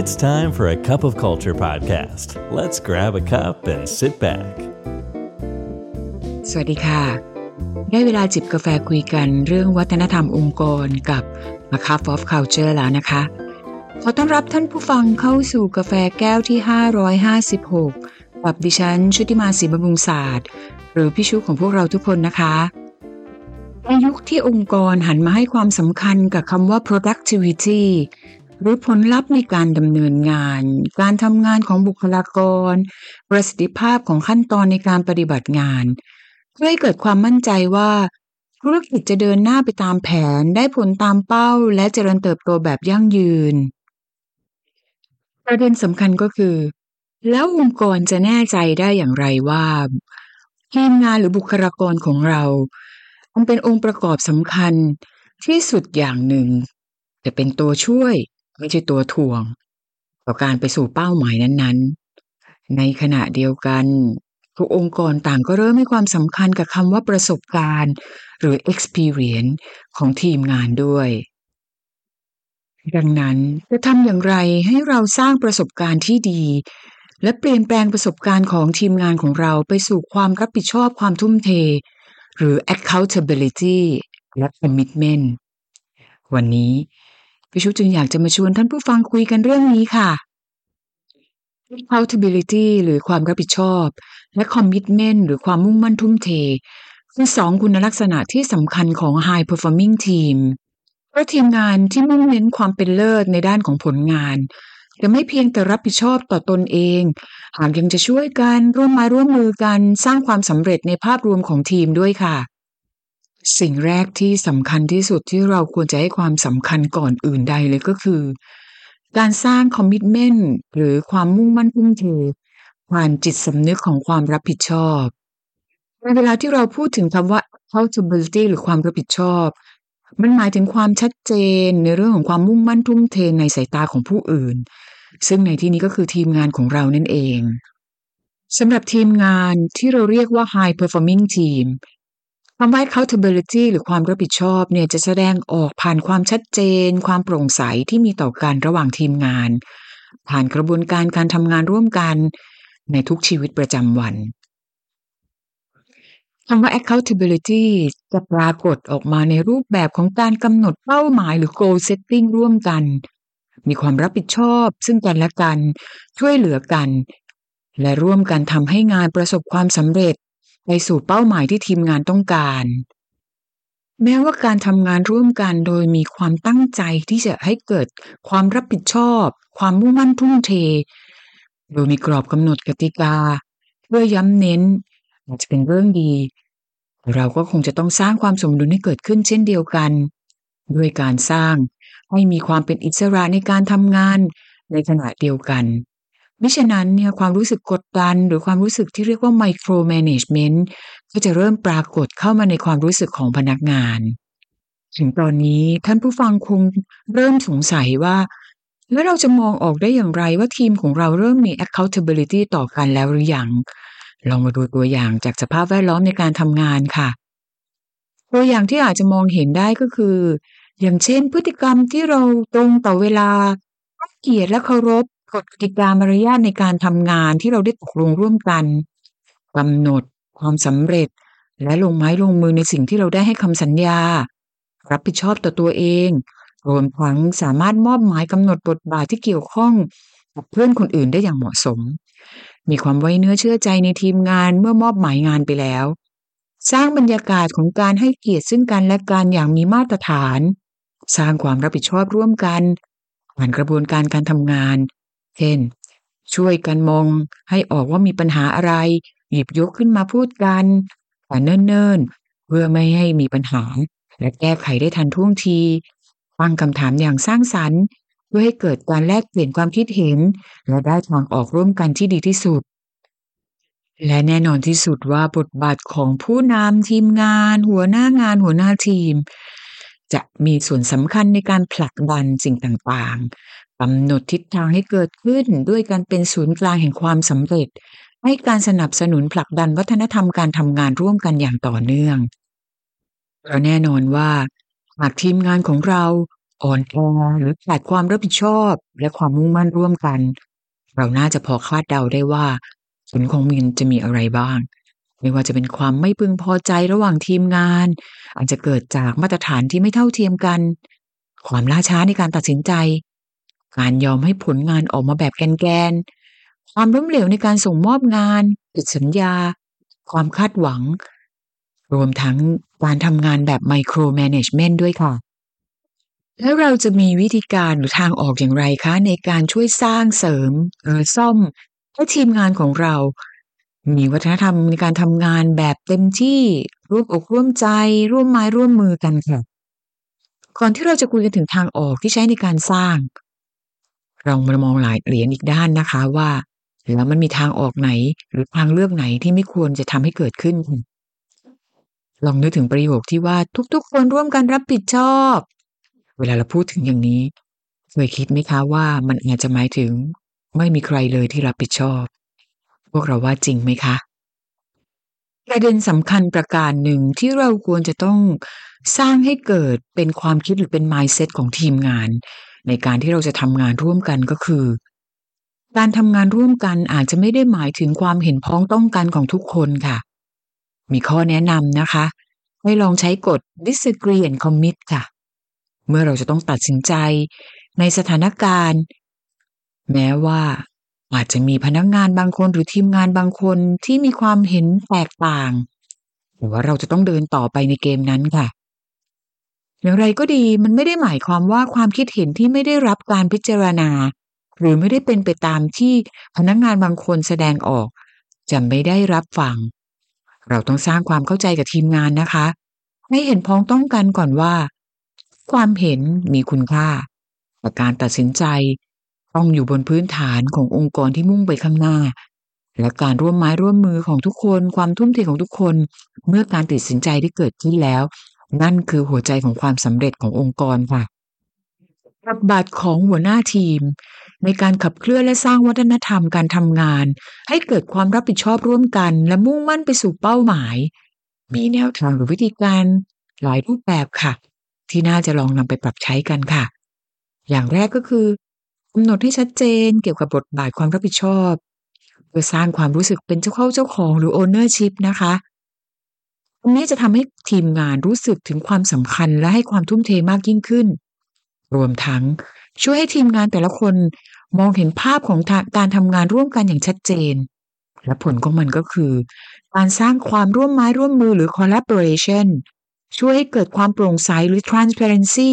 It's time for a cup of culture podcast. Let's grab a cup and sit back. สวัสดีค่ะ ได้เวลาจิบกาแฟคุยกันเรื่องวัฒนธรรมองค์กรกับ A Cup of Culture แล้วนะคะ ขอต้อนรับท่านผู้ฟังเข้าสู่กาแฟแก้วที่ 556 กับดิฉันชุติมาศรีบำรุงศาสตร์ หรือพี่ชุของพวกเราทุกคนนะคะในยุคที่องค์กรหันมาให้ความสำคัญกับคำว่า productivity หรือผลลัพธ์ในการดำเนินงาน การทำงานของบุคลากร ประสิทธิภาพของขั้นตอนในการปฏิบัติงาน เพื่อให้เกิดความมั่นใจว่า ธุรกิจจะเดินหน้าไปตามแผนได้ผลตามเป้า และเจริญเติบโตแบบยั่งยืน ประเด็นสำคัญก็คือ แล้วองค์กรจะแน่ใจได้อย่างไรว่าทีมงานหรือบุคลากรของเรามันเป็นองค์ประกอบสำคัญที่สุดอย่างหนึ่ง จะเป็นตัวช่วย ไม่ใช่ตัวถ่วง ต่อการไปสู่เป้าหมายนั้นๆ ในขณะเดียวกัน ทุกองค์กรต่างก็เริ่มให้ความสำคัญกับคำว่าประสบการณ์ หรือ experience ของทีมงานด้วยดังนั้นจะทำอย่างไรให้เราสร้างประสบการณ์ที่ดี และเปลี่ยนแปลงประสบการณ์ของทีมงานของเราไปสู่ความรับผิดชอบความทุ่มเท หรือ accountability และ commitment วันนี้ พี่ชุจึงอยากจะมาชวนท่านผู้ฟังคุยกันเรื่องนี้ค่ะ accountability หรือความรับผิดชอบ และ commitment หรือความมุ่งมั่นทุ่มเท คือสองคุณลักษณะที่สำคัญของ high performing team เพราะทีมงานที่มุ่งเน้นความเป็นเลิศในด้านของผลงานจะไม่เพียงแต่รับผิดชอบต่อตนเอง หากยังจะช่วยกันร่วมม้ร่วมมือกันสร้างความสำเร็จในภาพรวมของทีมด้วยค่ะ สิ่งแรกที่สำคัญที่สุดที่เราควรจะให้ความสำคัญก่อนอื่นใดเลยก็คือ การสร้างคอมมิชเมนต์หรือความมุ่งมั่นทุ่มเทผ่านจิตสำนึกของความรับผิดชอบ ในเวลาที่เราพูดถึงคำว่า accountability หรือความรับผิดชอบ มันหมายถึงความชัดเจนในเรื่องของความมุ่งมั่นทุ่มเทในสายตาของผู้อื่น ซึ่งในที่นี้ก็คือทีมงานของเรานั่นเองสำหรับทีมงานที่เราเรียกว่า high performing team คำว่า accountability หรือความรับผิดชอบเนี่ยจะแสดงออกผ่านความชัดเจน ความโปร่งใสที่มีต่อกันระหว่างทีมงาน ผ่านกระบวนการการทำงานร่วมกันในทุกชีวิตประจำวันคำว่า accountability จะปรากฏออกมาในรูปแบบของการกำหนดเป้าหมายหรือ goal setting ร่วมกัน มีความรับผิดชอบ ซึ่งกันและกัน ช่วยเหลือกัน และร่วมกันทำให้งานประสบความสำเร็จ ไปสู่เป้าหมายที่ทีมงานต้องการ แม้ว่าการทำงานร่วมกันโดยมีความตั้งใจที่จะให้เกิดความรับผิดชอบ ความมุ่งมั่นทุ่มเท โดยมีกรอบกำหนดกติกา เพื่อย้ำเน้นอาจจะเป็นเรื่องดี เราก็คงจะต้องสร้างความสมดุลให้เกิดขึ้นเช่นเดียวกัน ด้วยการสร้างให้มีความเป็นอิสระในการทำงานในขณะเดียวกัน มิฉะนั้นเนี่ยความรู้สึกกดดันหรือความรู้สึกที่เรียกว่า micro management ก็จะเริ่มปรากฏเข้ามาในความรู้สึกของพนักงาน ถึงตอนนี้ท่านผู้ฟังคงเริ่มสงสัยว่า แล้วเราจะมองออกได้อย่างไรว่าทีมของเราเริ่มมี accountability ต่อกันแล้วหรือยัง ลองมาดูตัวอย่างจากสภาพแวดล้อมในการทำงานค่ะ ตัวอย่างที่อาจจะมองเห็นได้ก็คือ อย่างเช่น พฤติกรรมที่เราตรงต่อเวลาให้เกียรติและเคารพ กฎกติกามารยาทในการทำงานที่เราได้ตกลงร่วมกันกำหนดความสำเร็จ และลงไม้ลงมือในสิ่งที่เราได้ให้คำสัญญา รับผิดชอบต่อตัวเอง รวมทั้งสามารถมอบหมายกำหนดบทบาทที่เกี่ยวข้องกับเพื่อนคนอื่นได้อย่างเหมาะสม มีความไว้เนื้อเชื่อใจในทีมงานเมื่อมอบหมายงานไปแล้ว สร้างบรรยากาศของการให้เกียรติซึ่งกันและกันอย่างมีมาตรฐาน สร้างความรับผิดชอบร่วมกันผ่านกระบวนการการทำงาน เช่น ช่วยกันมองให้ออกว่ามีปัญหาอะไร หยิบยกขึ้นมาพูดกันแต่เนิ่นๆ เพื่อไม่ให้มีปัญหา และแก้ไขได้ทันท่วงทีฟังคำถามอย่างสร้างสรรค์ เพื่อให้เกิดการแลกเปลี่ยนความคิดเห็น และได้ทางออกร่วมกันที่ดีที่สุด และแน่นอนที่สุดว่าบทบาทของผู้นำทีมงาน หัวหน้างานหัวหน้าทีม จะมีส่วนสำคัญในการผลักดันสิ่งต่างๆ กำหนดทิศทางให้เกิดขึ้นด้วยการเป็นศูนย์กลางแห่งความสำเร็จ ให้การสนับสนุนผลักดันวัฒนธรรมการทำงานร่วมกันอย่างต่อเนื่องเราะแน่นอนว่าหากทีมงานของเราอ่อนแอหรือขาดความรับผิดชอบและความมุ่งมั่นร่วมกัน เราน่าจะพอคาดเดาได้ว่าผลของมันจะมีอะไรบ้าง ไม่ว่าจะเป็นความไม่พึงพอใจระหว่างทีมงาน อาจจะเกิดจากมาตรฐานที่ไม่เท่าเทียมกัน ความล่าช้าในการตัดสินใจ การยอมให้ผลงานออกมาแบบแกนๆ ความล้มเหลวในการส่งมอบงานผิดสัญญา ความคาดหวัง รวมทั้งการทำงานแบบไมโครแมネจเมนต์ด้วยค่ะ แล้วเราจะมีวิธีการหรือทางออกอย่างไรคะ ในการช่วยสร้างเสริมหรือซ่อมให้ทีมงานของเรา มีวัฒนธรรมในการทำงานแบบเต็มที่ร่วมอกร่วมใจ ร่วมไม้ร่วมมือกันค่ะก่อนที่เราจะคุยกันถึงทางออกที่ใช้ในการสร้าง เรามามองหลายเหรียญอีกด้านนะคะว่าแล้วมันมีทางออกไหน หรือทางเลือกไหนที่ไม่ควรจะทำให้เกิดขึ้น ลองนึกถึงประโยคที่ว่าทุกๆ คนร่วมกันรับผิดชอบ เวลาเราพูดถึงอย่างนี้เคยคิดไหมคะว่ามันอาจจะหมายถึง ไม่มีใครเลยที่รับผิดชอบ พวกเราว่าจริงไหมคะประเด็นสำคัญประการหนึ่งที่เราควรจะต้องสร้างให้เกิดเป็นความคิดหรือเป็น mindset ของทีมงาน ในการที่เราจะทำงานร่วมกันก็คือ การทำงานร่วมกันอาจจะไม่ได้หมายถึงความเห็นพ้องต้องกันของทุกคนค่ะ มีข้อแนะนำนะคะ ให้ลองใช้กฎ disagree and commit ค่ะ เมื่อเราจะต้องตัดสินใจในสถานการณ์ แม้ว่าอาจจะมีพนักงานบางคนหรือทีมงานบางคนที่มีความเห็นแตกต่างแต่ว่าเราจะต้องเดินต่อไปในเกมนั้นค่ะ อย่างไรก็ดีมันไม่ได้หมายความว่าความคิดเห็นที่ไม่ได้รับการพิจารณา หรือไม่ได้เป็นไปตามที่พนักงานบางคนแสดงออก จะไม่ได้รับฟัง เราต้องสร้างความเข้าใจกับทีมงานนะคะ ให้เห็นพ้องต้องกันก่อนว่า ความเห็นมีคุณค่าแต่การตัดสินใจ ต้องอยู่บนพื้นฐานขององค์กรที่มุ่งไปข้างหน้า และการร่วมไม้ร่วมมือของทุกคน ความทุ่มเทของทุกคน เมื่อการตัดสินใจได้เกิดขึ้นแล้ว นั่นคือหัวใจของความสำเร็จขององค์กรค่ะบทบาทของหัวหน้าทีม ในการขับเคลื่อนและสร้างวัฒนธรรมการทำงาน ให้เกิดความรับผิดชอบร่วมกัน และมุ่งมั่นไปสู่เป้าหมาย มีแนวทางหรือวิธีการหลายรูปแบบค่ะ ที่น่าจะลองนำไปปรับใช้กันค่ะ อย่างแรกก็คือกำหนดให้ชัดเจนเกี่ยวกับบทบาทความรับผิดชอบ เพื่อสร้างความรู้สึกเป็นเจ้าเข้าเจ้าของหรือ ownership นะคะ รงนี้จะทำให้ทีมงานรู้สึกถึงความสำคัญและให้ความทุ่มเทมากยิ่งขึ้น รวมทั้งช่วยให้ทีมงานแต่ละคนมองเห็นภาพของการทำงานร่วมกันอย่างชัดเจน และผลของมันก็คือ การสร้างความร่วมไม้ร่วมมือหรือ collaboration ช่วยให้เกิดความโปร่งใสหรือ transparency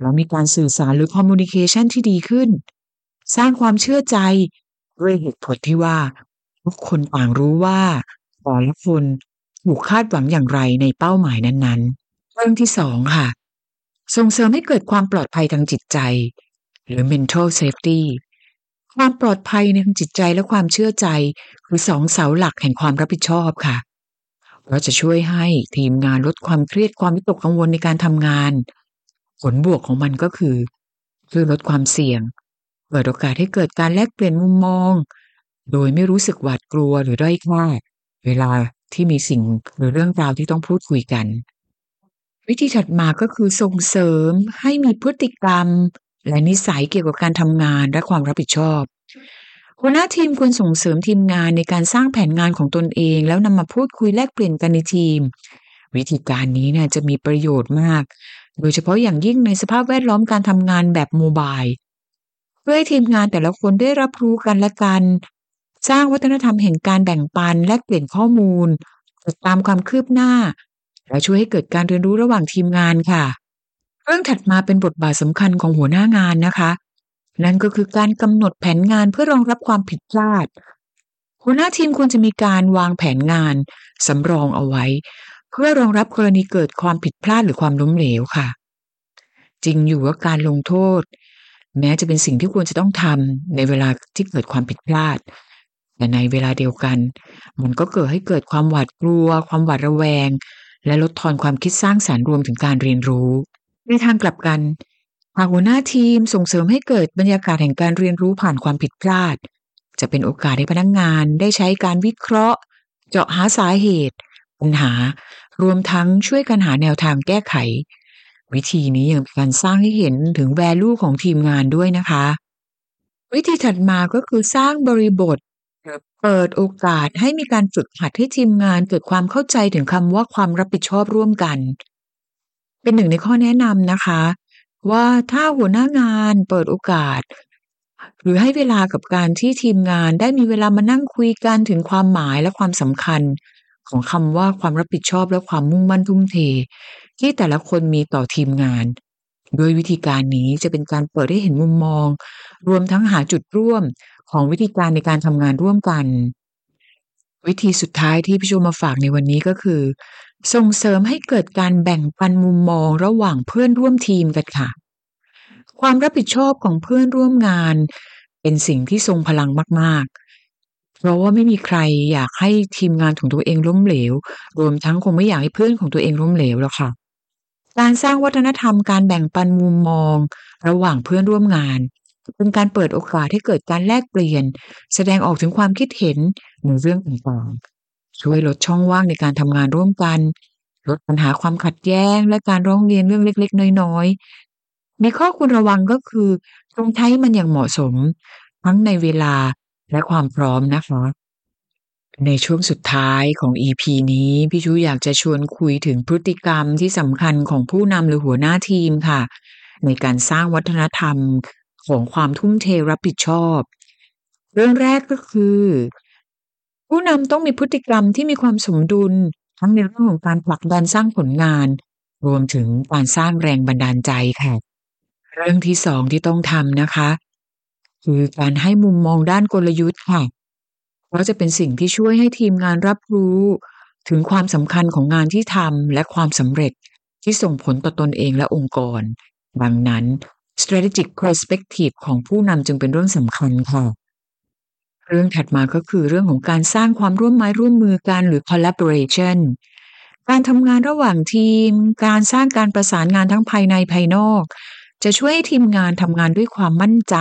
แล้วมีการสื่อสารหรือ communication ที่ดีขึ้น สร้างความเชื่อใจด้วยเหตุผลที่ว่า ทุกคนต่างรู้ว่าแต่ละคน ถูกคาดหวังอย่างไรในเป้าหมายนั้นๆ เรื่องที่สองค่ะ ส่งเสริมให้เกิดความปลอดภัยทางจิตใจ หรือ mental safety ความปลอดภัยในทางจิตใจและความเชื่อใจคือสองเสาหลักแห่งความรับผิดชอบค่ะเราจะช่วยให้ทีมงานลดความเครียดความวิตกกังวลในการทำงาน ผลบวกของมันก็คือช่วยลดความเสี่ยงเปิดโอกาสให้เกิดการแลกเปลี่ยนมุมมอง โดยไม่รู้สึกหวาดกลัวหรือด้อยค่าเวลา ที่มีสิ่งหรือเรื่องราวที่ต้องพูดคุยกัน วิธีถัดมาก็คือส่งเสริมให้มีพฤติกรรม และนิสัยเกี่ยวกับการทำงานและความรับผิดชอบหัวหน้าทีมควรส่งเสริมทีมงานในการสร้างแผนงานของตนเอง แล้วนำมาพูดคุยแลกเปลี่ยนกันในทีม วิธีการนี้เนี่ยจะมีประโยชน์มาก โดยเฉพาะอย่างยิ่งในสภาพแวดล้อมการทำงานแบบโมบายเพื่อให้ทีมงานแต่ละคนได้รับรู้กันและกัน สร้างวัฒนธรรมแห่งการแบ่งปัน แลกเปลี่ยนข้อมูลติดตามความคืบหน้า และช่วยให้เกิดการเรียนรู้ระหว่างทีมงานค่ะ เรื่องถัดมาเป็นบทบาทสำคัญของหัวหน้างานนะคะ นั่นก็คือการกำหนดแผนงานเพื่อรองรับความผิดพลาด หัวหน้าทีมควรจะมีการวางแผนงานสำรองเอาไว้ เพื่อรองรับกรณีเกิดความผิดพลาดหรือความล้มเหลวค่ะ จริงอยู่ว่าการลงโทษ แม้จะเป็นสิ่งที่ควรจะต้องทำในเวลาที่เกิดความผิดพลาด แต่ในเวลาเดียวกัน มันก็เกิดให้เกิดความหวาดกลัว ความหวาดระแวง และลดทอนความคิดสร้างสารรค์รวมถึงการเรียนรู้ ในทางกลับกันหากหัวหน้าทีมส่งเสริมให้เกิดบรรยากาศแห่งการเรียนรู้ผ่านความผิดพลาด จะเป็นโอกาสให้พนักงงานได้ใช้การวิเคราะห์ เจาะหาสาเหตุ ปัญหา รวมทั้งช่วยกันหาแนวทางแก้ไข วิธีนี้ยังเป็นการสร้างให้เห็นถึง value ของทีมงานด้วยนะคะ วิธีถัดมาก็คือสร้างบริบท เปิดโอกาสให้มีการฝึกหัดให้ทีมงานเกิดความเข้าใจถึงคำว่าความรับผิดชอบร่วมกัน เป็นหนึ่งในข้อแนะนำนะคะ ว่าถ้าหัวหน้างานเปิดโอกาส หรือให้เวลากับการที่ทีมงานได้มีเวลามานั่งคุยกันถึงความหมายและความสำคัญ ของคำว่าความรับผิดชอบและความมุ่งมั่นทุ่มเท ที่แต่ละคนมีต่อทีมงาน โดยวิธีการนี้จะเป็นการเปิดให้เห็นมุมมอง รวมทั้งหาจุดร่วมของวิธีการในการทำงานร่วมกัน วิธีสุดท้ายที่พี่ชูมาฝากในวันนี้ก็คือ ส่งเสริมให้เกิดการแบ่งปันมุมมองระหว่างเพื่อนร่วมทีมกันค่ะ ความรับผิดชอบของเพื่อนร่วมงาน เป็นสิ่งที่ทรงพลังมากๆ เพราะว่าไม่มีใครอยากให้ทีมงานของตัวเองล้มเหลว รวมทั้งคงไม่อยากให้เพื่อนของตัวเองล้มเหลวหรอกค่ะ การสร้างวัฒนธรรมการแบ่งปันมุมมอง ระหว่างเพื่อนร่วมงานเป็นการเปิดโอกาสให้เกิดการแลกเปลี่ยน แสดงออกถึงความคิดเห็นในเรื่องต่างๆช่วยลดช่องว่างในการทำงานร่วมกัน ลดปัญหาความขัดแย้ง และการร้องเรียนเรื่องเล็ก ๆ น้อยๆมีข้อควรระวังก็คือต้องใช้มันอย่างเหมาะสม ทั้งในเวลาและความพร้อมนะคะ ในช่วงสุดท้ายของ EP นี้พี่ชูอยากจะชวนคุยถึงพฤติกรรมที่สำคัญของผู้นำหรือหัวหน้าทีมค่ะ ในการสร้างวัฒนธรรมของความทุ่มเทรับผิดชอบ เรื่องแรกก็คือ ผู้นำต้องมีพฤติกรรมที่มีความสมดุล ทั้งในเรื่องของการผลักดันสร้างผลงาน รวมถึงการสร้างแรงบันดาลใจค่ะ เรื่องที่สองที่ต้องทำนะคะ คือการให้มุมมองด้านกลยุทธ์ค่ะ ราะจะเป็นสิ่งที่ช่วยให้ทีมงานรับรู้ ถึงความสำคัญของงานที่ทำและความสำเร็จที่ส่งผลต่อตนเองและองค์กร ดังนั้น strategic perspective ของผู้นำจึงเป็นเรื่องสำคัญค่ะเรื่องถัดมาก็คือเรื่องของการสร้างความร่วมไม้ร่วมมือกันหรือ collaboration การทำงานระหว่างทีม การสร้างการประสานงานทั้งภายในภายนอก จะช่วยให้ทีมงานทำงานด้วยความมั่นใจ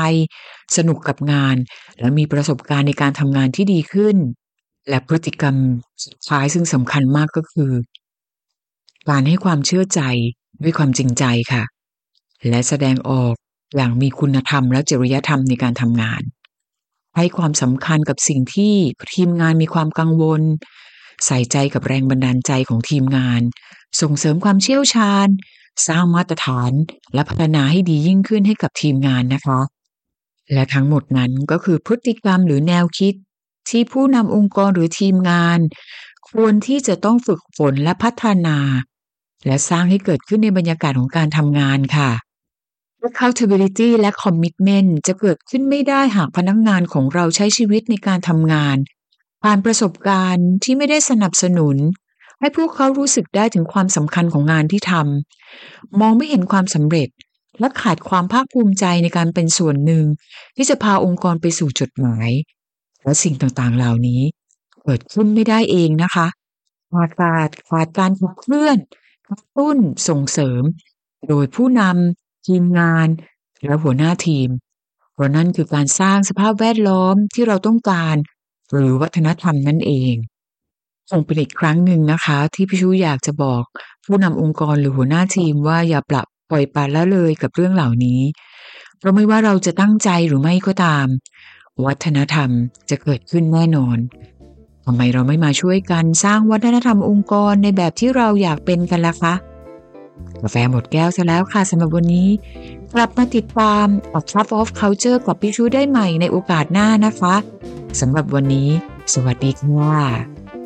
สนุกกับงาน และมีประสบการณ์ในการทำงานที่ดีขึ้น และพฤติกรรมสุดท้ายซึ่งสำคัญมากก็คือ การให้ความเชื่อใจด้วยความจริงใจค่ะ และแสดงออกอย่างมีคุณธรรมและจริยธรรมในการทำงาน ให้ความสำคัญกับสิ่งที่ทีมงานมีความกังวล ใส่ใจกับแรงบันดาลใจของทีมงาน ส่งเสริมความเชี่ยวชาญ สร้างมาตรฐานและพัฒนาให้ดียิ่งขึ้นให้กับทีมงานนะคะ และทั้งหมดนั้นก็คือพฤติกรรมหรือแนวคิด ที่ผู้นำองค์กรหรือทีมงาน ควรที่จะต้องฝึกฝนและพัฒนา และสร้างให้เกิดขึ้นในบรรยากาศของการทำงานค่ะ accountability และ commitment จะเกิดขึ้นไม่ได้หากพนักงงานของเราใช้ชีวิตในการทำงาน ผ่านประสบการณ์ที่ไม่ได้สนับสนุน ให้พวกเขารู้สึกได้ถึงความสำคัญของงานที่ทำมองไม่เห็นความสำเร็จ และขาดความภาคภูมิใจในการเป็นส่วนหนึ่ง ที่จะพาองค์กรไปสู่จุดหมาย และสิ่งต่างๆเหล่านี้ เกิดขึ้นไม่ได้เองนะคะขาดการขาดการขับเคลื่อนกระตุ้นส่งเสริม โดยผู้นำทีมงาน และหัวหน้าทีม เพราะนั่นคือการสร้างสภาพแวดล้อมที่เราต้องการ หรือวัฒนธรรมนั่นเอง คงเป็นอีกครั้งหนึ่งนะคะ ที่พี่ชูอยากจะบอก ผู้นำองค์กรหรือหัวหน้าทีมว่าอย่าปรับปล่อยปละละเลยกับเรื่องเหล่านี้ เพราะไม่ว่าเราจะตั้งใจหรือไม่ก็ตาม วัฒนธรรมจะเกิดขึ้นแน่นอนทำไมเราไม่มาช่วยกันสร้างวัฒนธรรมองค์กรในแบบที่เราอยากเป็นกันล่ะคะกาแฟหมดแก้วซะแล้วค่ะสำหรับวันนี้ กลับมาติดตามออก Cup of Culture กับพี่ชูได้ใหม่ในโอกาสหน้านะคะสำหรับวันนี้ สวัสดีค่ะ